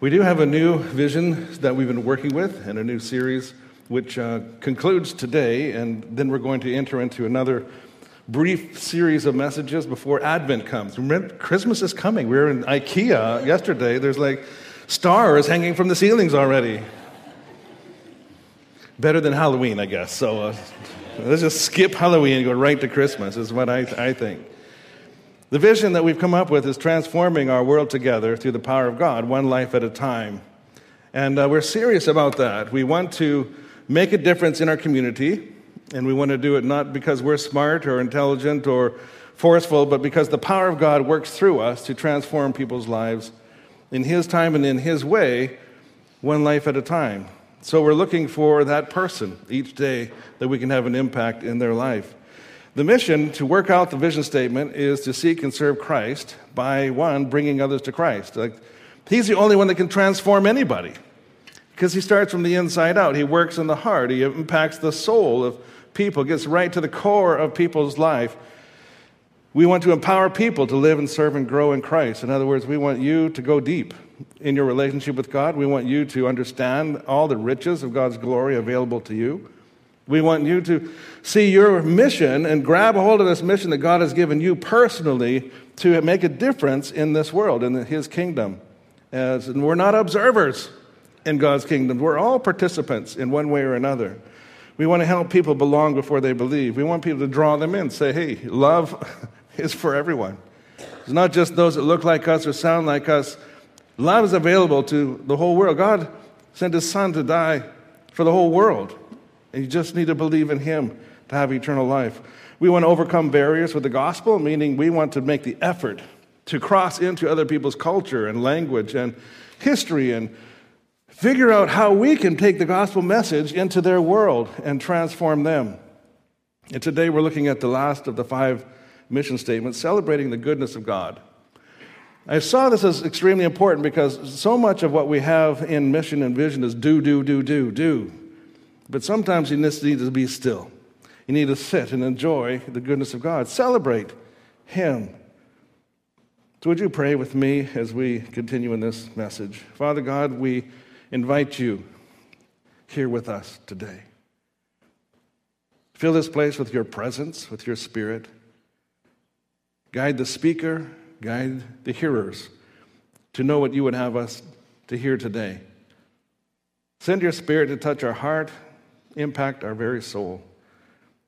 We do have a new vision that we've been working with and a new series which uh, concludes today, and then we're going to enter into another brief series of messages before Advent comes. Remember, Christmas is coming. We were in IKEA yesterday. There's like stars hanging from the ceilings already. Better than Halloween, I guess. So uh, let's just skip Halloween and go right to Christmas, is what I, I think. The vision that we've come up with is transforming our world together through the power of God, one life at a time. And uh, we're serious about that. We want to make a difference in our community, and we want to do it not because we're smart or intelligent or forceful, but because the power of God works through us to transform people's lives in His time and in His way, one life at a time. So we're looking for that person each day that we can have an impact in their life. The mission to work out the vision statement is to seek and serve Christ by one, bringing others to Christ. Like, he's the only one that can transform anybody because he starts from the inside out. He works in the heart, he impacts the soul of people, gets right to the core of people's life. We want to empower people to live and serve and grow in Christ. In other words, we want you to go deep in your relationship with God. We want you to understand all the riches of God's glory available to you. We want you to see your mission and grab a hold of this mission that God has given you personally to make a difference in this world, in His kingdom. As, and we're not observers in God's kingdom, we're all participants in one way or another. We want to help people belong before they believe. We want people to draw them in, say, hey, love is for everyone. It's not just those that look like us or sound like us. Love is available to the whole world. God sent His Son to die for the whole world. And you just need to believe in Him to have eternal life. We want to overcome barriers with the gospel, meaning we want to make the effort to cross into other people's culture and language and history and figure out how we can take the gospel message into their world and transform them. And today we're looking at the last of the five mission statements, celebrating the goodness of God. I saw this as extremely important because so much of what we have in mission and vision is do, do, do, do, do. But sometimes you just need to be still. You need to sit and enjoy the goodness of God. Celebrate Him. So, would you pray with me as we continue in this message? Father God, we invite you here with us today. Fill this place with your presence, with your spirit. Guide the speaker, guide the hearers to know what you would have us to hear today. Send your spirit to touch our heart, impact our very soul.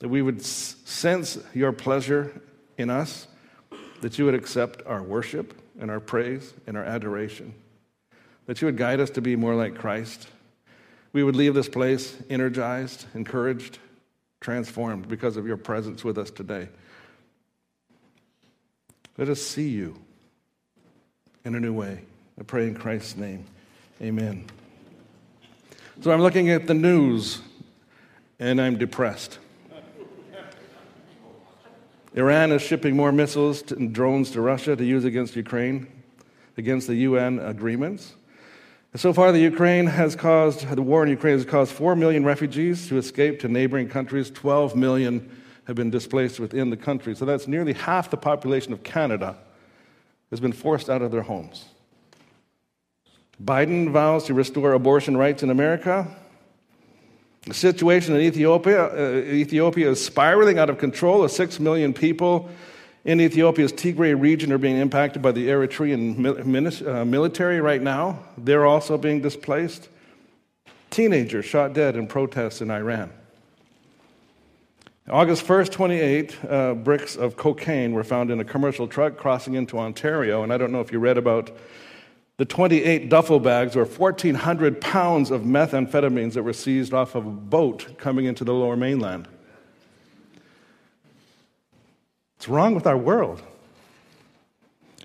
That we would sense your pleasure in us, that you would accept our worship and our praise and our adoration, that you would guide us to be more like Christ. We would leave this place energized, encouraged, transformed because of your presence with us today. Let us see you in a new way. I pray in Christ's name. Amen. So I'm looking at the news and I'm depressed. Iran is shipping more missiles and drones to Russia to use against Ukraine, against the UN agreements. So far, the Ukraine has caused the war in Ukraine has caused four million refugees to escape to neighboring countries. Twelve million have been displaced within the country. So that's nearly half the population of Canada has been forced out of their homes. Biden vows to restore abortion rights in America. The situation in Ethiopia, uh, Ethiopia is spiraling out of control. As six million people in Ethiopia's Tigray region are being impacted by the Eritrean uh, military right now. They're also being displaced. Teenagers shot dead in protests in Iran. August 1st, 28, uh, bricks of cocaine were found in a commercial truck crossing into Ontario. And I don't know if you read about the 28 duffel bags or 1,400 pounds of methamphetamines that were seized off of a boat coming into the lower mainland. What's wrong with our world?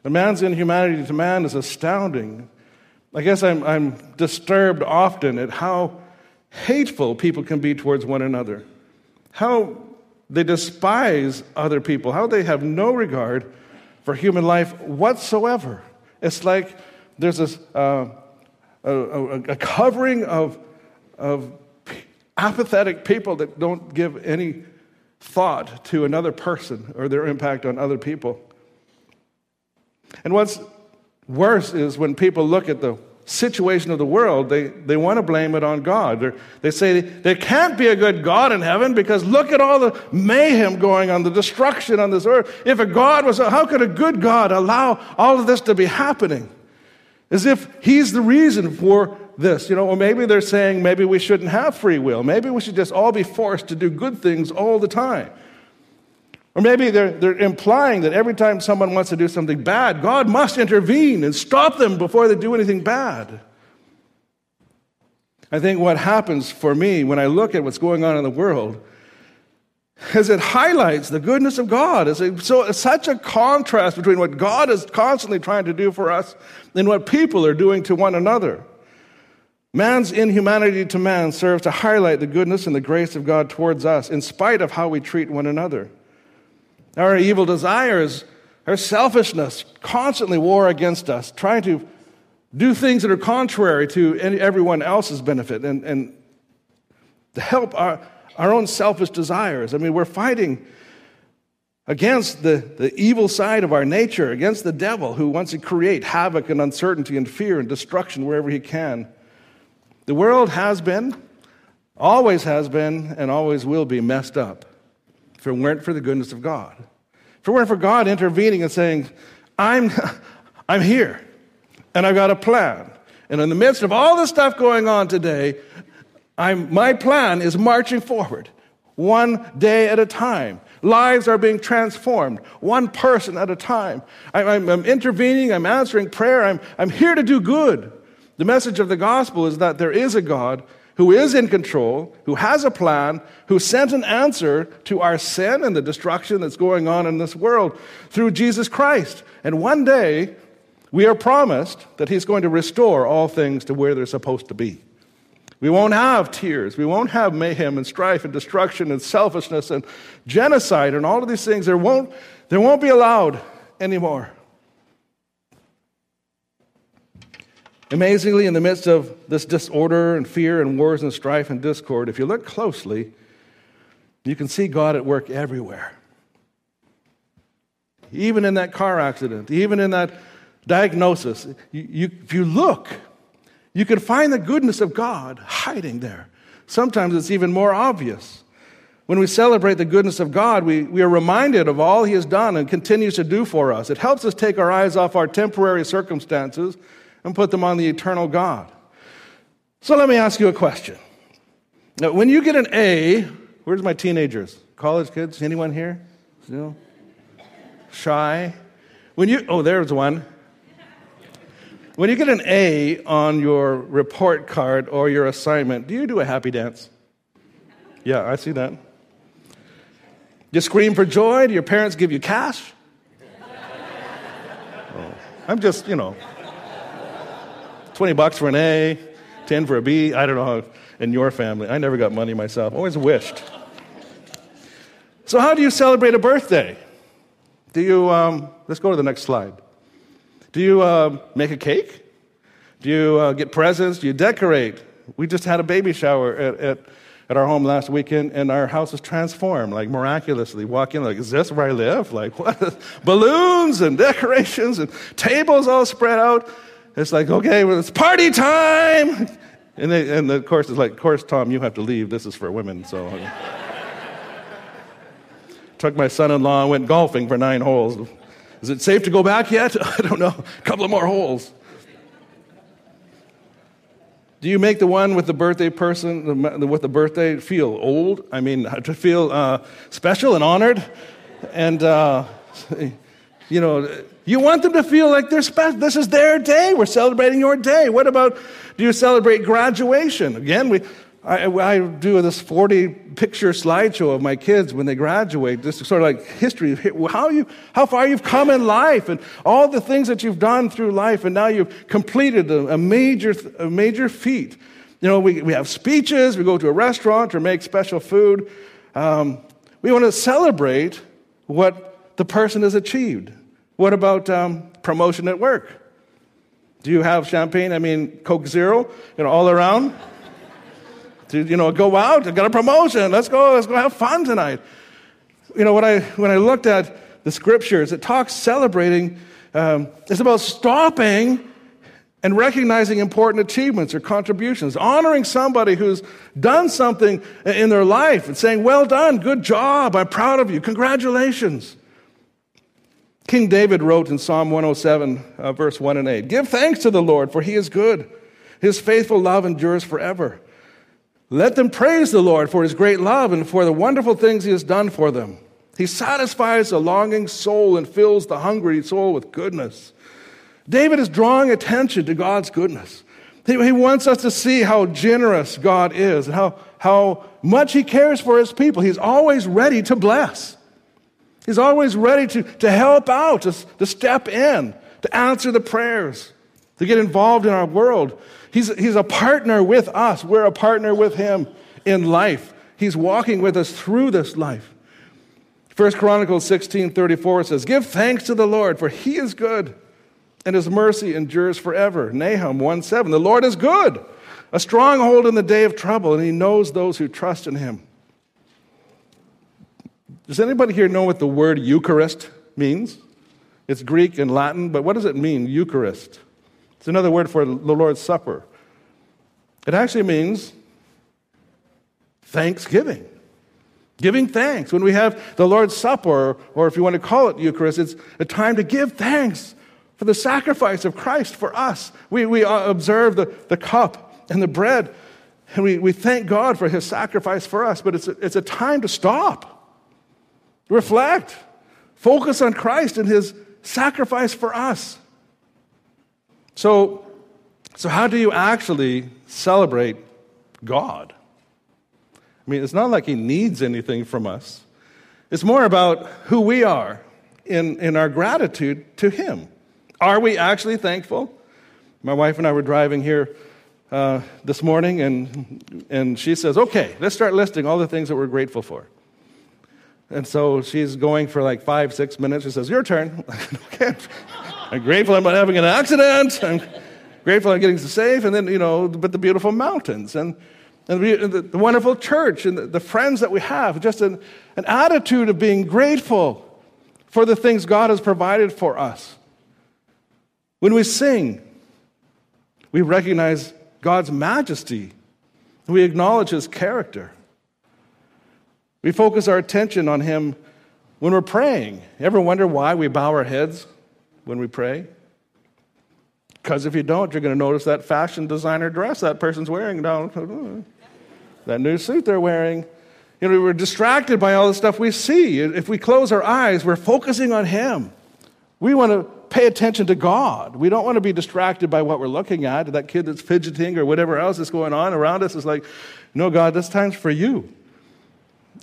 A man's inhumanity to man is astounding. I guess I'm, I'm disturbed often at how hateful people can be towards one another, how they despise other people, how they have no regard for human life whatsoever. It's like there's this uh, a, a, covering of, of apathetic people that don't give any thought to another person or their impact on other people. And what's worse is when people look at the situation of the world, they, they want to blame it on God. They're, they say there can't be a good God in heaven because look at all the mayhem going on, the destruction on this earth. If a God was, how could a good God allow all of this to be happening? As if He's the reason for this, you know, or maybe they're saying maybe we shouldn't have free will. Maybe we should just all be forced to do good things all the time. Or maybe they're, they're implying that every time someone wants to do something bad, God must intervene and stop them before they do anything bad. I think what happens for me when I look at what's going on in the world is it highlights the goodness of God. It's, a, so, it's such a contrast between what God is constantly trying to do for us and what people are doing to one another. Man's inhumanity to man serves to highlight the goodness and the grace of God towards us in spite of how we treat one another. Our evil desires, our selfishness constantly war against us, trying to do things that are contrary to everyone else's benefit and, and to help our, our own selfish desires. I mean, we're fighting against the, the evil side of our nature, against the devil who wants to create havoc and uncertainty and fear and destruction wherever he can. The world has been, always has been, and always will be messed up if it weren't for the goodness of God. If it weren't for God intervening and saying, I'm, I'm here and I've got a plan. And in the midst of all the stuff going on today, I'm, my plan is marching forward one day at a time. Lives are being transformed, one person at a time. I'm, I'm, I'm, intervening, I'm answering prayer, I'm, I'm here to do good. The message of the gospel is that there is a God who is in control, who has a plan, who sent an answer to our sin and the destruction that's going on in this world through Jesus Christ. And one day, we are promised that He's going to restore all things to where they're supposed to be. We won't have tears. We won't have mayhem and strife and destruction and selfishness and genocide and all of these things. There won't, there won't be allowed anymore. Amazingly, in the midst of this disorder and fear and wars and strife and discord, if you look closely, you can see God at work everywhere. Even in that car accident, even in that diagnosis, you, you, if you look, you can find the goodness of God hiding there. Sometimes it's even more obvious. When we celebrate the goodness of God, we, we are reminded of all He has done and continues to do for us. It helps us take our eyes off our temporary circumstances and put them on the eternal God. So let me ask you a question. Now, when you get an A, where's my teenagers? College kids? Anyone here? Still? Shy? When you, oh, there's one. When you get an A on your report card or your assignment, do you do a happy dance? Yeah, I see that. You scream for joy? Do your parents give you cash? Oh, I'm just, you know, 20 bucks for an A, 10 for a B. I don't know how in your family. I never got money myself. Always wished. So, how do you celebrate a birthday? Do you, um, let's go to the next slide. Do you uh, make a cake? Do you uh, get presents? Do you decorate? We just had a baby shower at, at, at our home last weekend, and our house was transformed, like miraculously. Walk in, like, is this where I live? Like, what? Balloons and decorations and tables all spread out. It's like, okay, well, it's party time. And, they, and of course, it's like, of course, Tom, you have to leave. This is for women. So took my son-in-law and went golfing for nine holes. Is it safe to go back yet? I don't know. A couple of more holes. Do you make the one with the birthday person, with the birthday, feel old? I mean, to feel uh, special and honored? And, uh, you know, you want them to feel like they're special. This is their day. We're celebrating your day. What about, do you celebrate graduation? Again, we, I, I do this 40 picture slideshow of my kids when they graduate. This is sort of like history, how, you, how far you've come in life and all the things that you've done through life, and now you've completed a, a major, a major feat. You know, we, we have speeches, we go to a restaurant or make special food. Um, we want to celebrate what the person has achieved. What about um, promotion at work? Do you have champagne? I mean, Coke Zero, you know, all around? To, you know, go out, I got a promotion, let's go, let's go have fun tonight. You know, when I, when I looked at the scriptures, it talks celebrating, um, it's about stopping and recognizing important achievements or contributions, honoring somebody who's done something in their life and saying, Well done, good job, I'm proud of you, congratulations. King David wrote in Psalm 107, uh, verse 1 and 8 Give thanks to the Lord, for he is good. His faithful love endures forever. Let them praise the Lord for his great love and for the wonderful things he has done for them. He satisfies the longing soul and fills the hungry soul with goodness. David is drawing attention to God's goodness. He, he wants us to see how generous God is and how, how much He cares for His people. He's always ready to bless, He's always ready to, to help out, to, to step in, to answer the prayers, to get involved in our world. He's, he's a partner with us, we're a partner with Him in life. He's walking with us through this life. First Chronicles 16 34 says, Give thanks to the Lord, for he is good, and his mercy endures forever. Nahum 1 7, The Lord is good, a stronghold in the day of trouble, and he knows those who trust in him. Does anybody here know what the word Eucharist means? It's Greek and Latin, but what does it mean, Eucharist? It's another word for the Lord's Supper. It actually means thanksgiving. Giving thanks. When we have the Lord's Supper, or if you want to call it Eucharist, it's a time to give thanks for the sacrifice of Christ for us. We, we uh, observe the, the cup and the bread, and we, we thank God for his sacrifice for us, but it's a, it's a time to stop, reflect, focus on Christ and his sacrifice for us. So, so how do you actually celebrate God? I mean, it's not like he needs anything from us. It's more about who we are in, in our gratitude to him. Are we actually thankful? My wife and I were driving here uh, this morning, and, and she says, Okay, let's start listing all the things that we're grateful for. And so she's going for like five, six minutes. She says, Your turn. okay. I'm grateful I'm not having an accident. I'm grateful I'm getting safe. And then, you know, but the beautiful mountains. And and the, the wonderful church and the, the, friends that we have, just an, an attitude of being grateful for the things God has provided for us. When we sing, we recognize God's majesty, we acknowledge His character. We focus our attention on Him when we're praying. Ever wonder why we bow our heads when we pray? Because if you don't, you're going to notice that fashion designer dress that person's wearing that new suit they're wearing. You know, we're distracted by all the stuff we see. If we close our eyes, we're focusing on Him. We want to pay attention to God. We don't want to be distracted by what we're looking at, that kid that's fidgeting or whatever else is going on around us. It's like, no, God, this time's for you.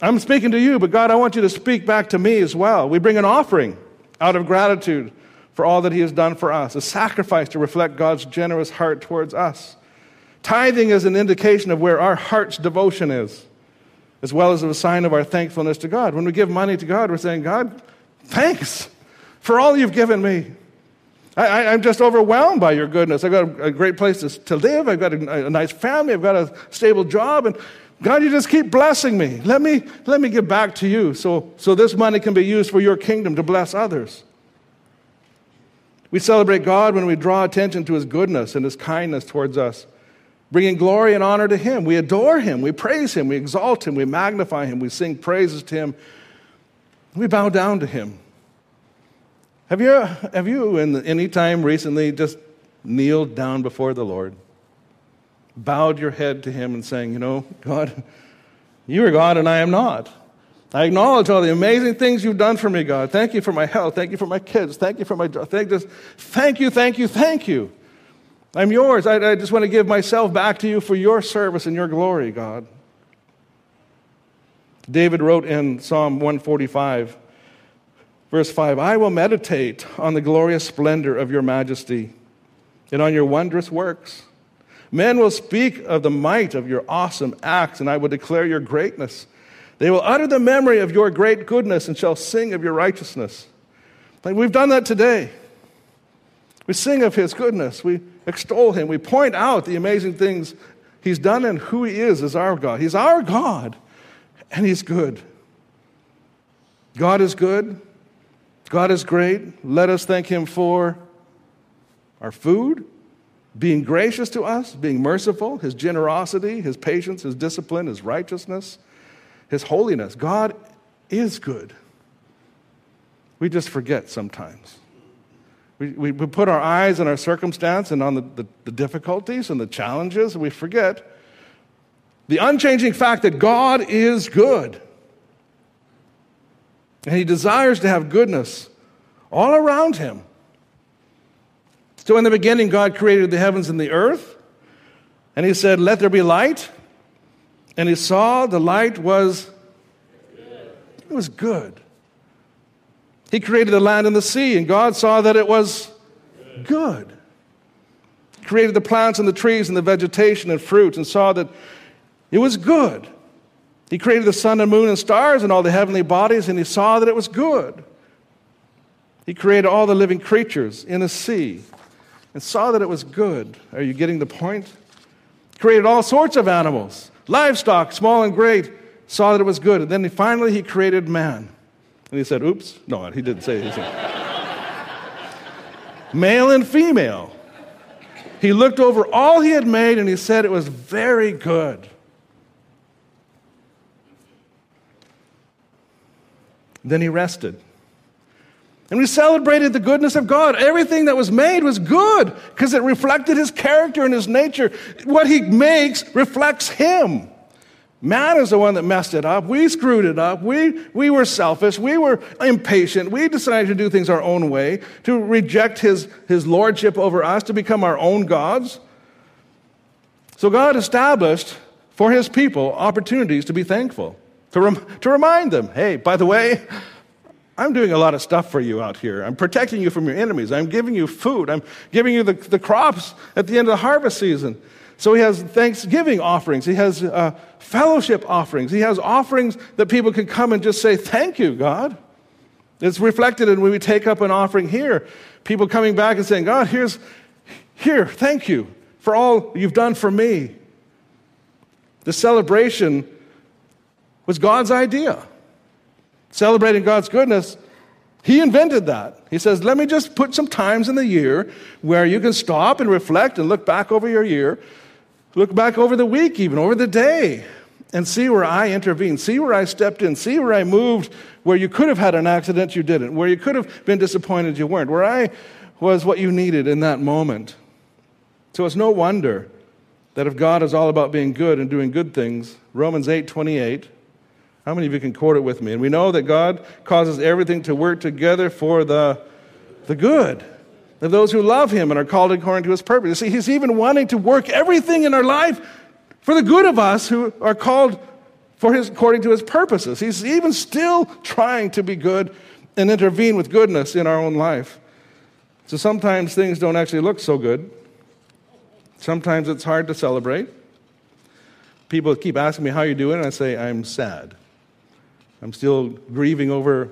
I'm speaking to you, but God, I want you to speak back to me as well. We bring an offering out of gratitude for all that He has done for us, a sacrifice to reflect God's generous heart towards us. Tithing is an indication of where our heart's devotion is, as well as a sign of our thankfulness to God. When we give money to God, we're saying, God, thanks for all you've given me. I, am just overwhelmed by your goodness. I've got a, great place to, to live. I've got a, a, nice family. I've got a stable job. And God, you just keep blessing me. Let me, let me give back to you so, so this money can be used for your kingdom to bless others. We celebrate God when we draw attention to his goodness and his kindness towards us bringing glory and honor to Him. We adore Him, we praise Him, we exalt Him, we magnify Him, we sing praises to Him, we bow down to Him. Have you, have you in any time recently just kneeled down before the Lord, bowed your head to Him, and saying, You know, God, you are God and I am not. I acknowledge all the amazing things you've done for me, God. Thank you for my health. Thank you for my kids. Thank you for my thank, just, thank you, thank you, thank you. I'm yours. I, I just want to give myself back to you for your service and your glory, God. David wrote in Psalm 145, verse 5 I will meditate on the glorious splendor of your majesty and on your wondrous works. Men will speak of the might of your awesome acts, and I will declare your greatness. They will utter the memory of your great goodness and shall sing of your righteousness. Like we've done that today. We sing of his goodness. We extol him. We point out the amazing things he's done and who he is as our God. He's our God, and he's good. God is good. God is great. Let us thank him for our food, being gracious to us, being merciful, his generosity, his patience, his discipline, his righteousness, his holiness. God is good. We just forget sometimes. We, we, put our eyes on our circumstance and on the, the, the difficulties and the challenges, and we forget the unchanging fact that God is good. And he desires to have goodness all around him. So, in the beginning, God created the heavens and the earth, and he said, Let there be light. And he saw the light was it was good. He created the land and the sea, and God saw that it was good. He created the plants and the trees and the vegetation and fruit, and saw that it was good. He created the sun and moon and stars and all the heavenly bodies, and he saw that it was good. He created all the living creatures in the sea and saw that it was good. Are you getting the point? Created all sorts of animals, livestock, small and great, saw that it was good. And then he, finally he created man. And he said, Oops. No, he didn't say anything. Male and female. He looked over all he had made and he said it was very good. Then he rested. And we celebrated the goodness of God. Everything that was made was good because it reflected his character and his nature. What he makes reflects him. Man is the one that messed it up. We screwed it up. We, we were selfish. We were impatient. We decided to do things our own way, to reject his, his lordship over us, to become our own gods. So God established for his people opportunities to be thankful, to, rem- to remind them hey, by the way, I'm doing a lot of stuff for you out here. I'm protecting you from your enemies. I'm giving you food. I'm giving you the, the crops at the end of the harvest season. So he has Thanksgiving offerings. He has uh, fellowship offerings. He has offerings that people can come and just say, Thank you, God. It's reflected in when we take up an offering here. People coming back and saying, God, here's, here, thank you for all you've done for me. The celebration was God's idea celebrating God's goodness, he invented that. He says, let me just put some times in the year where you can stop and reflect and look back over your year, look back over the week, even over the day, and see where I intervened, see where I stepped in, see where I moved, where you could have had an accident, you didn't, where you could have been disappointed, you weren't, where I was what you needed in that moment. So it's no wonder that if God is all about being good and doing good things, Romans 8 28, how many of you can quote it with me? And we know that God causes everything to work together for the, the good of those who love Him and are called according to His purpose. You see, He's even wanting to work everything in our life for the good of us who are called for his, according to His purposes. He's even still trying to be good and intervene with goodness in our own life. So sometimes things don't actually look so good. Sometimes it's hard to celebrate. People keep asking me, How you doing? And I say, I'm sad. I'm still grieving over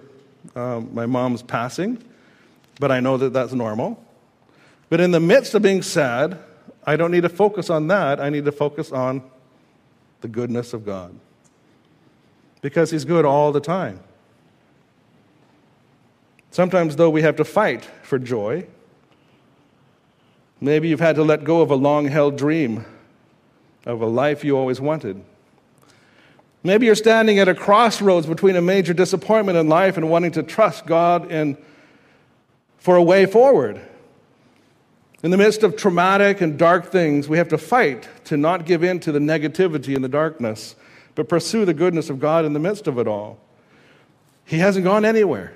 um, my mom's passing, but I know that that's normal. But in the midst of being sad, I don't need to focus on that. I need to focus on the goodness of God. Because He's good all the time. Sometimes, though, we have to fight for joy. Maybe you've had to let go of a long held dream of a life you always wanted. Maybe you're standing at a crossroads between a major disappointment in life and wanting to trust God in, for a way forward. In the midst of traumatic and dark things, we have to fight to not give in to the negativity and the darkness, but pursue the goodness of God in the midst of it all. He hasn't gone anywhere.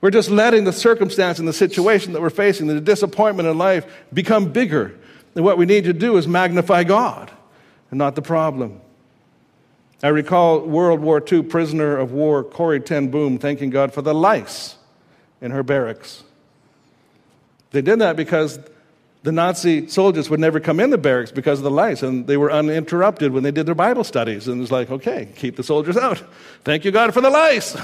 We're just letting the circumstance and the situation that we're facing, the disappointment in life, become bigger. And what we need to do is magnify God and not the problem. I recall World War II prisoner of war Corrie Ten Boom thanking God for the lice in her barracks. They did that because the Nazi soldiers would never come in the barracks because of the lice, and they were uninterrupted when they did their Bible studies. And it was like, okay, keep the soldiers out. Thank you, God, for the lice.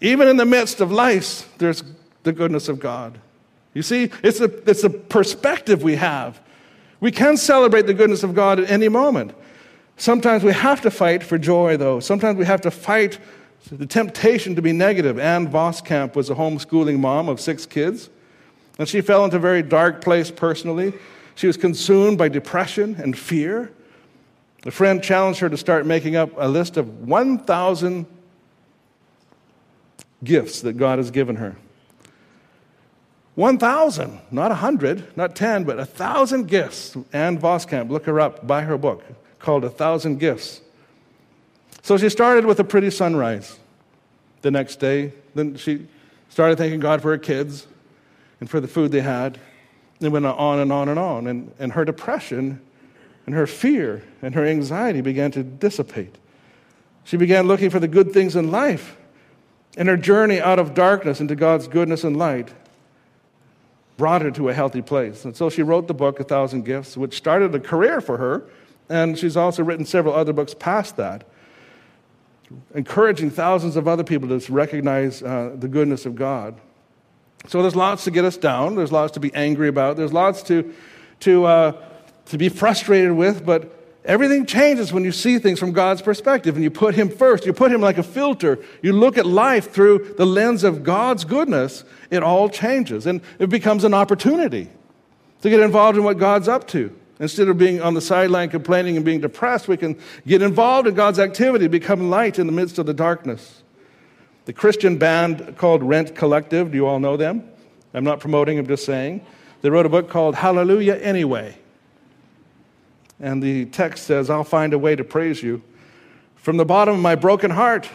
Even in the midst of lice, there's the goodness of God. You see, it's a, it's a perspective we have. We can celebrate the goodness of God at any moment. Sometimes we have to fight for joy, though. Sometimes we have to fight the temptation to be negative. Ann Voskamp was a homeschooling mom of six kids. And she fell into a very dark place personally. She was consumed by depression and fear. A friend challenged her to start making up a list of 1,000 gifts that God has given her. 1,000, not 100, not 10, but 1,000 gifts. Ann Voskamp, look her up, buy her book called A Thousand Gifts. So she started with a pretty sunrise the next day. Then she started thanking God for her kids and for the food they had. And went on and on and on. And, and her depression and her fear and her anxiety began to dissipate. She began looking for the good things in life. And her journey out of darkness into God's goodness and light brought her to a healthy place. And so she wrote the book, A Thousand Gifts, which started a career for her. And she's also written several other books past that, encouraging thousands of other people to recognize uh, the goodness of God. So there's lots to get us down. There's lots to be angry about. There's lots to, to, uh, to be frustrated with. But everything changes when you see things from God's perspective and you put Him first. You put Him like a filter. You look at life through the lens of God's goodness. It all changes. And it becomes an opportunity to get involved in what God's up to. Instead of being on the sideline complaining and being depressed, we can get involved in God's activity, become light in the midst of the darkness. The Christian band called Rend Collective, do you all know them? I'm not promoting, I'm just saying. They wrote a book called Hallelujah Anyway. And the text says, I'll find a way to praise you from the bottom of my broken heart,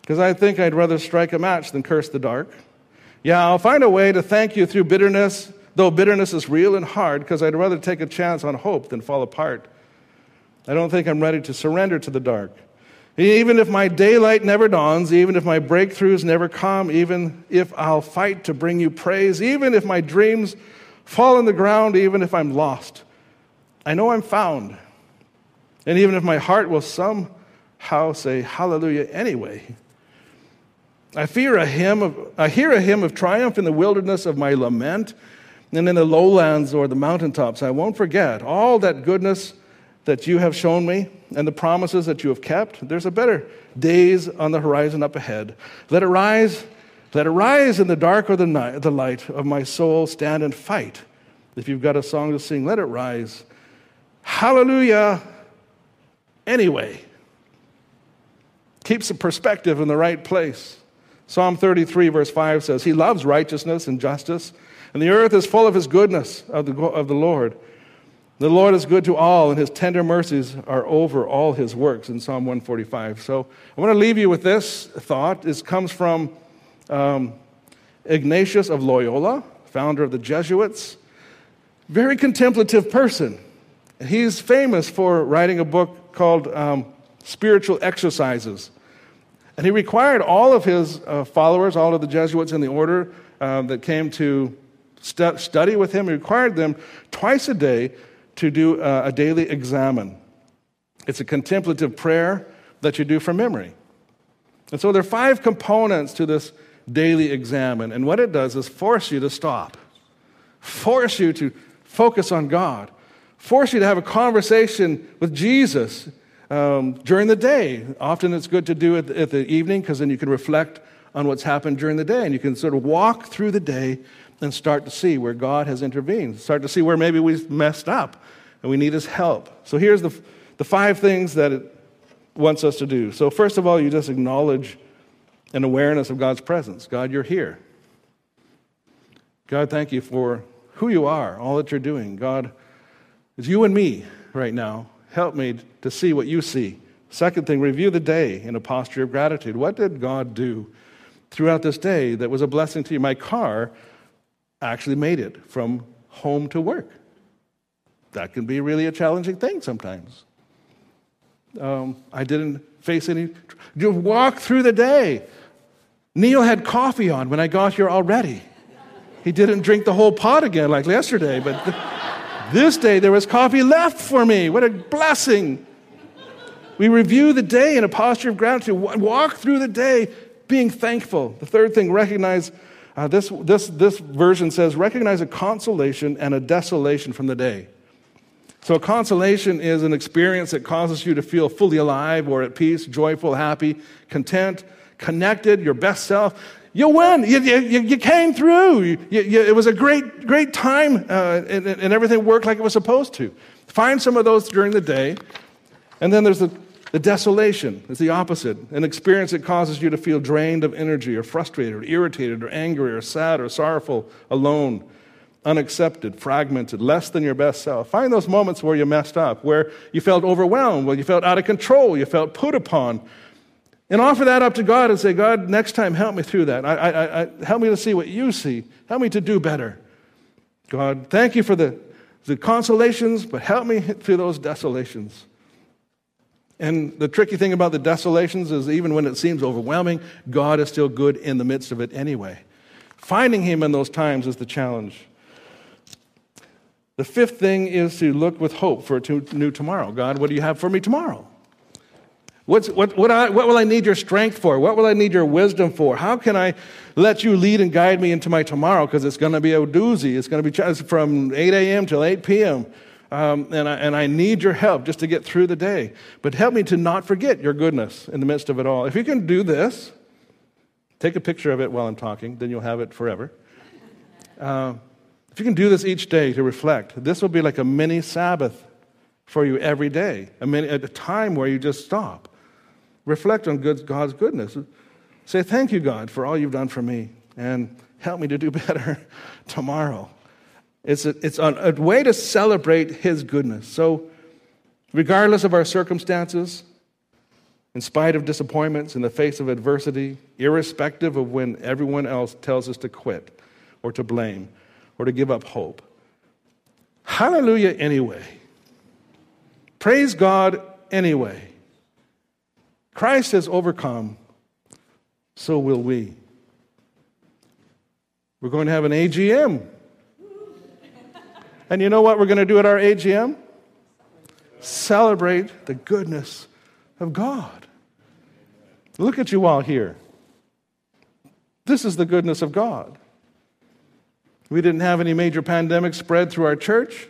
because I think I'd rather strike a match than curse the dark. Yeah, I'll find a way to thank you through bitterness though bitterness is real and hard, because I'd rather take a chance on hope than fall apart. I don't think I'm ready to surrender to the dark. Even if my daylight never dawns, even if my breakthroughs never come, even if I'll fight to bring you praise, even if my dreams fall on the ground, even if I'm lost, I know I'm found. And even if my heart will somehow say hallelujah anyway, I fear a hymn of, I hear a hymn of triumph in the wilderness of my lament and in the lowlands or the mountaintops. I won't forget all that goodness that you have shown me and the promises that you have kept. There's a better days on the horizon up ahead. Let it rise, let it rise in the dark or the night, the light of my soul. Stand and fight. If you've got a song to sing, let it rise. Hallelujah. Anyway, keeps the perspective in the right place. Psalm 33, verse 5 says, He loves righteousness and justice. And the earth is full of his goodness of the, of the Lord. The Lord is good to all, and his tender mercies are over all his works in Psalm 145. So I want to leave you with this thought. This comes from um, Ignatius of Loyola, founder of the Jesuits. Very contemplative person. He's famous for writing a book called um, Spiritual Exercises. And he required all of his uh, followers, all of the Jesuits in the order uh, that came to stu- study with him. He required them twice a day to do uh, a daily examen. It's a contemplative prayer that you do from memory. And so there are five components to this daily examen. And what it does is force you to stop, force you to focus on God, force you to have a conversation with Jesus um, during the day. Often it's good to do it at the evening because then you can reflect on what's happened during the day and you can sort of walk through the day and start to see where God has intervened, start to see where maybe we've messed up and we need His help. So here's the, the five things that it wants us to do. So, first of all, you just acknowledge an awareness of God's presence. God, you're here. God, thank you for who you are, all that you're doing. God, it's you and me right now. Help me to see what you see. Second thing, review the day in a posture of gratitude. What did God do throughout this day that was a blessing to you? My car actually made it from home to work. That can be really a challenging thing sometimes. Um, I didn't face any. You walk through the day. Neil had coffee on when I got here already. He didn't drink the whole pot again like yesterday, but th- this day there was coffee left for me. What a blessing. We review the day in a posture of gratitude. Walk through the day being thankful. The third thing, recognize uh, this, this, this version says, recognize a consolation and a desolation from the day. So, a consolation is an experience that causes you to feel fully alive or at peace, joyful, happy, content, connected, your best self. You win. You, you, you came through. You, you, it was a great, great time, uh, and, and everything worked like it was supposed to. Find some of those during the day. And then there's the, the desolation. It's the opposite. An experience that causes you to feel drained of energy, or frustrated, or irritated, or angry, or sad, or sorrowful, alone, unaccepted, fragmented, less than your best self. Find those moments where you messed up, where you felt overwhelmed, where you felt out of control, you felt put upon, and offer that up to God and say, God, next time, help me through that. I, I, I, help me to see what you see. Help me to do better. God, thank you for the, the consolations, but help me through those desolations. And the tricky thing about the desolations is even when it seems overwhelming, God is still good in the midst of it anyway. Finding Him in those times is the challenge. The fifth thing is to look with hope for a new tomorrow. God, what do you have for me tomorrow? What's, what, what, I, what will I need your strength for? What will I need your wisdom for? How can I let you lead and guide me into my tomorrow? Because it's going to be a doozy. It's going to be from 8 a.m. till 8 p.m. Um, and, I, and I need your help just to get through the day. But help me to not forget your goodness in the midst of it all. If you can do this, take a picture of it while I'm talking, then you'll have it forever. Uh, if you can do this each day to reflect, this will be like a mini Sabbath for you every day, a, mini, a time where you just stop Reflect on God's goodness. Say, Thank you, God, for all you've done for me, and help me to do better tomorrow. It's a, it's a way to celebrate His goodness. So, regardless of our circumstances, in spite of disappointments, in the face of adversity, irrespective of when everyone else tells us to quit or to blame or to give up hope. Hallelujah anyway. Praise God anyway. Christ has overcome, so will we. We're going to have an AGM. And you know what we're going to do at our AGM? Celebrate the goodness of God. Look at you all here. This is the goodness of God. We didn't have any major pandemic spread through our church.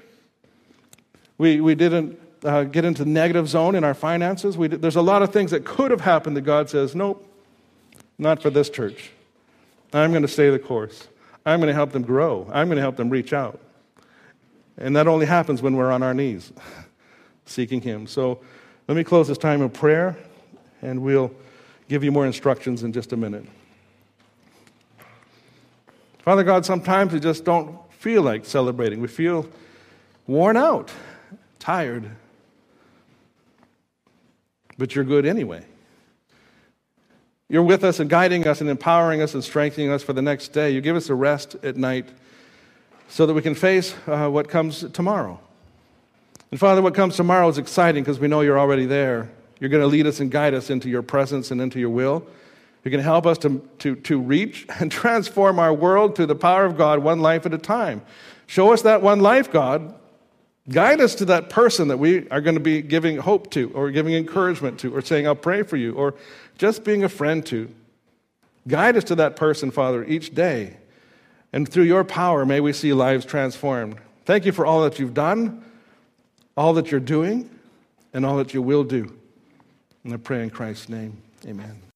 We, we didn't uh, get into the negative zone in our finances. We, there's a lot of things that could have happened that God says, nope, not for this church. I'm going to stay the course. I'm going to help them grow. I'm going to help them reach out. And that only happens when we're on our knees seeking Him. So let me close this time in prayer, and we'll give you more instructions in just a minute. Father God, sometimes we just don't feel like celebrating. We feel worn out, tired but you're good anyway. You're with us and guiding us and empowering us and strengthening us for the next day. You give us a rest at night so that we can face uh, what comes tomorrow. And Father, what comes tomorrow is exciting because we know you're already there. You're going to lead us and guide us into your presence and into your will. You're going to help us to, to, to reach and transform our world through the power of God, one life at a time. Show us that one life, God, Guide us to that person that we are going to be giving hope to, or giving encouragement to, or saying, I'll pray for you, or just being a friend to. Guide us to that person, Father, each day. And through your power, may we see lives transformed. Thank you for all that you've done, all that you're doing, and all that you will do. And I pray in Christ's name. Amen.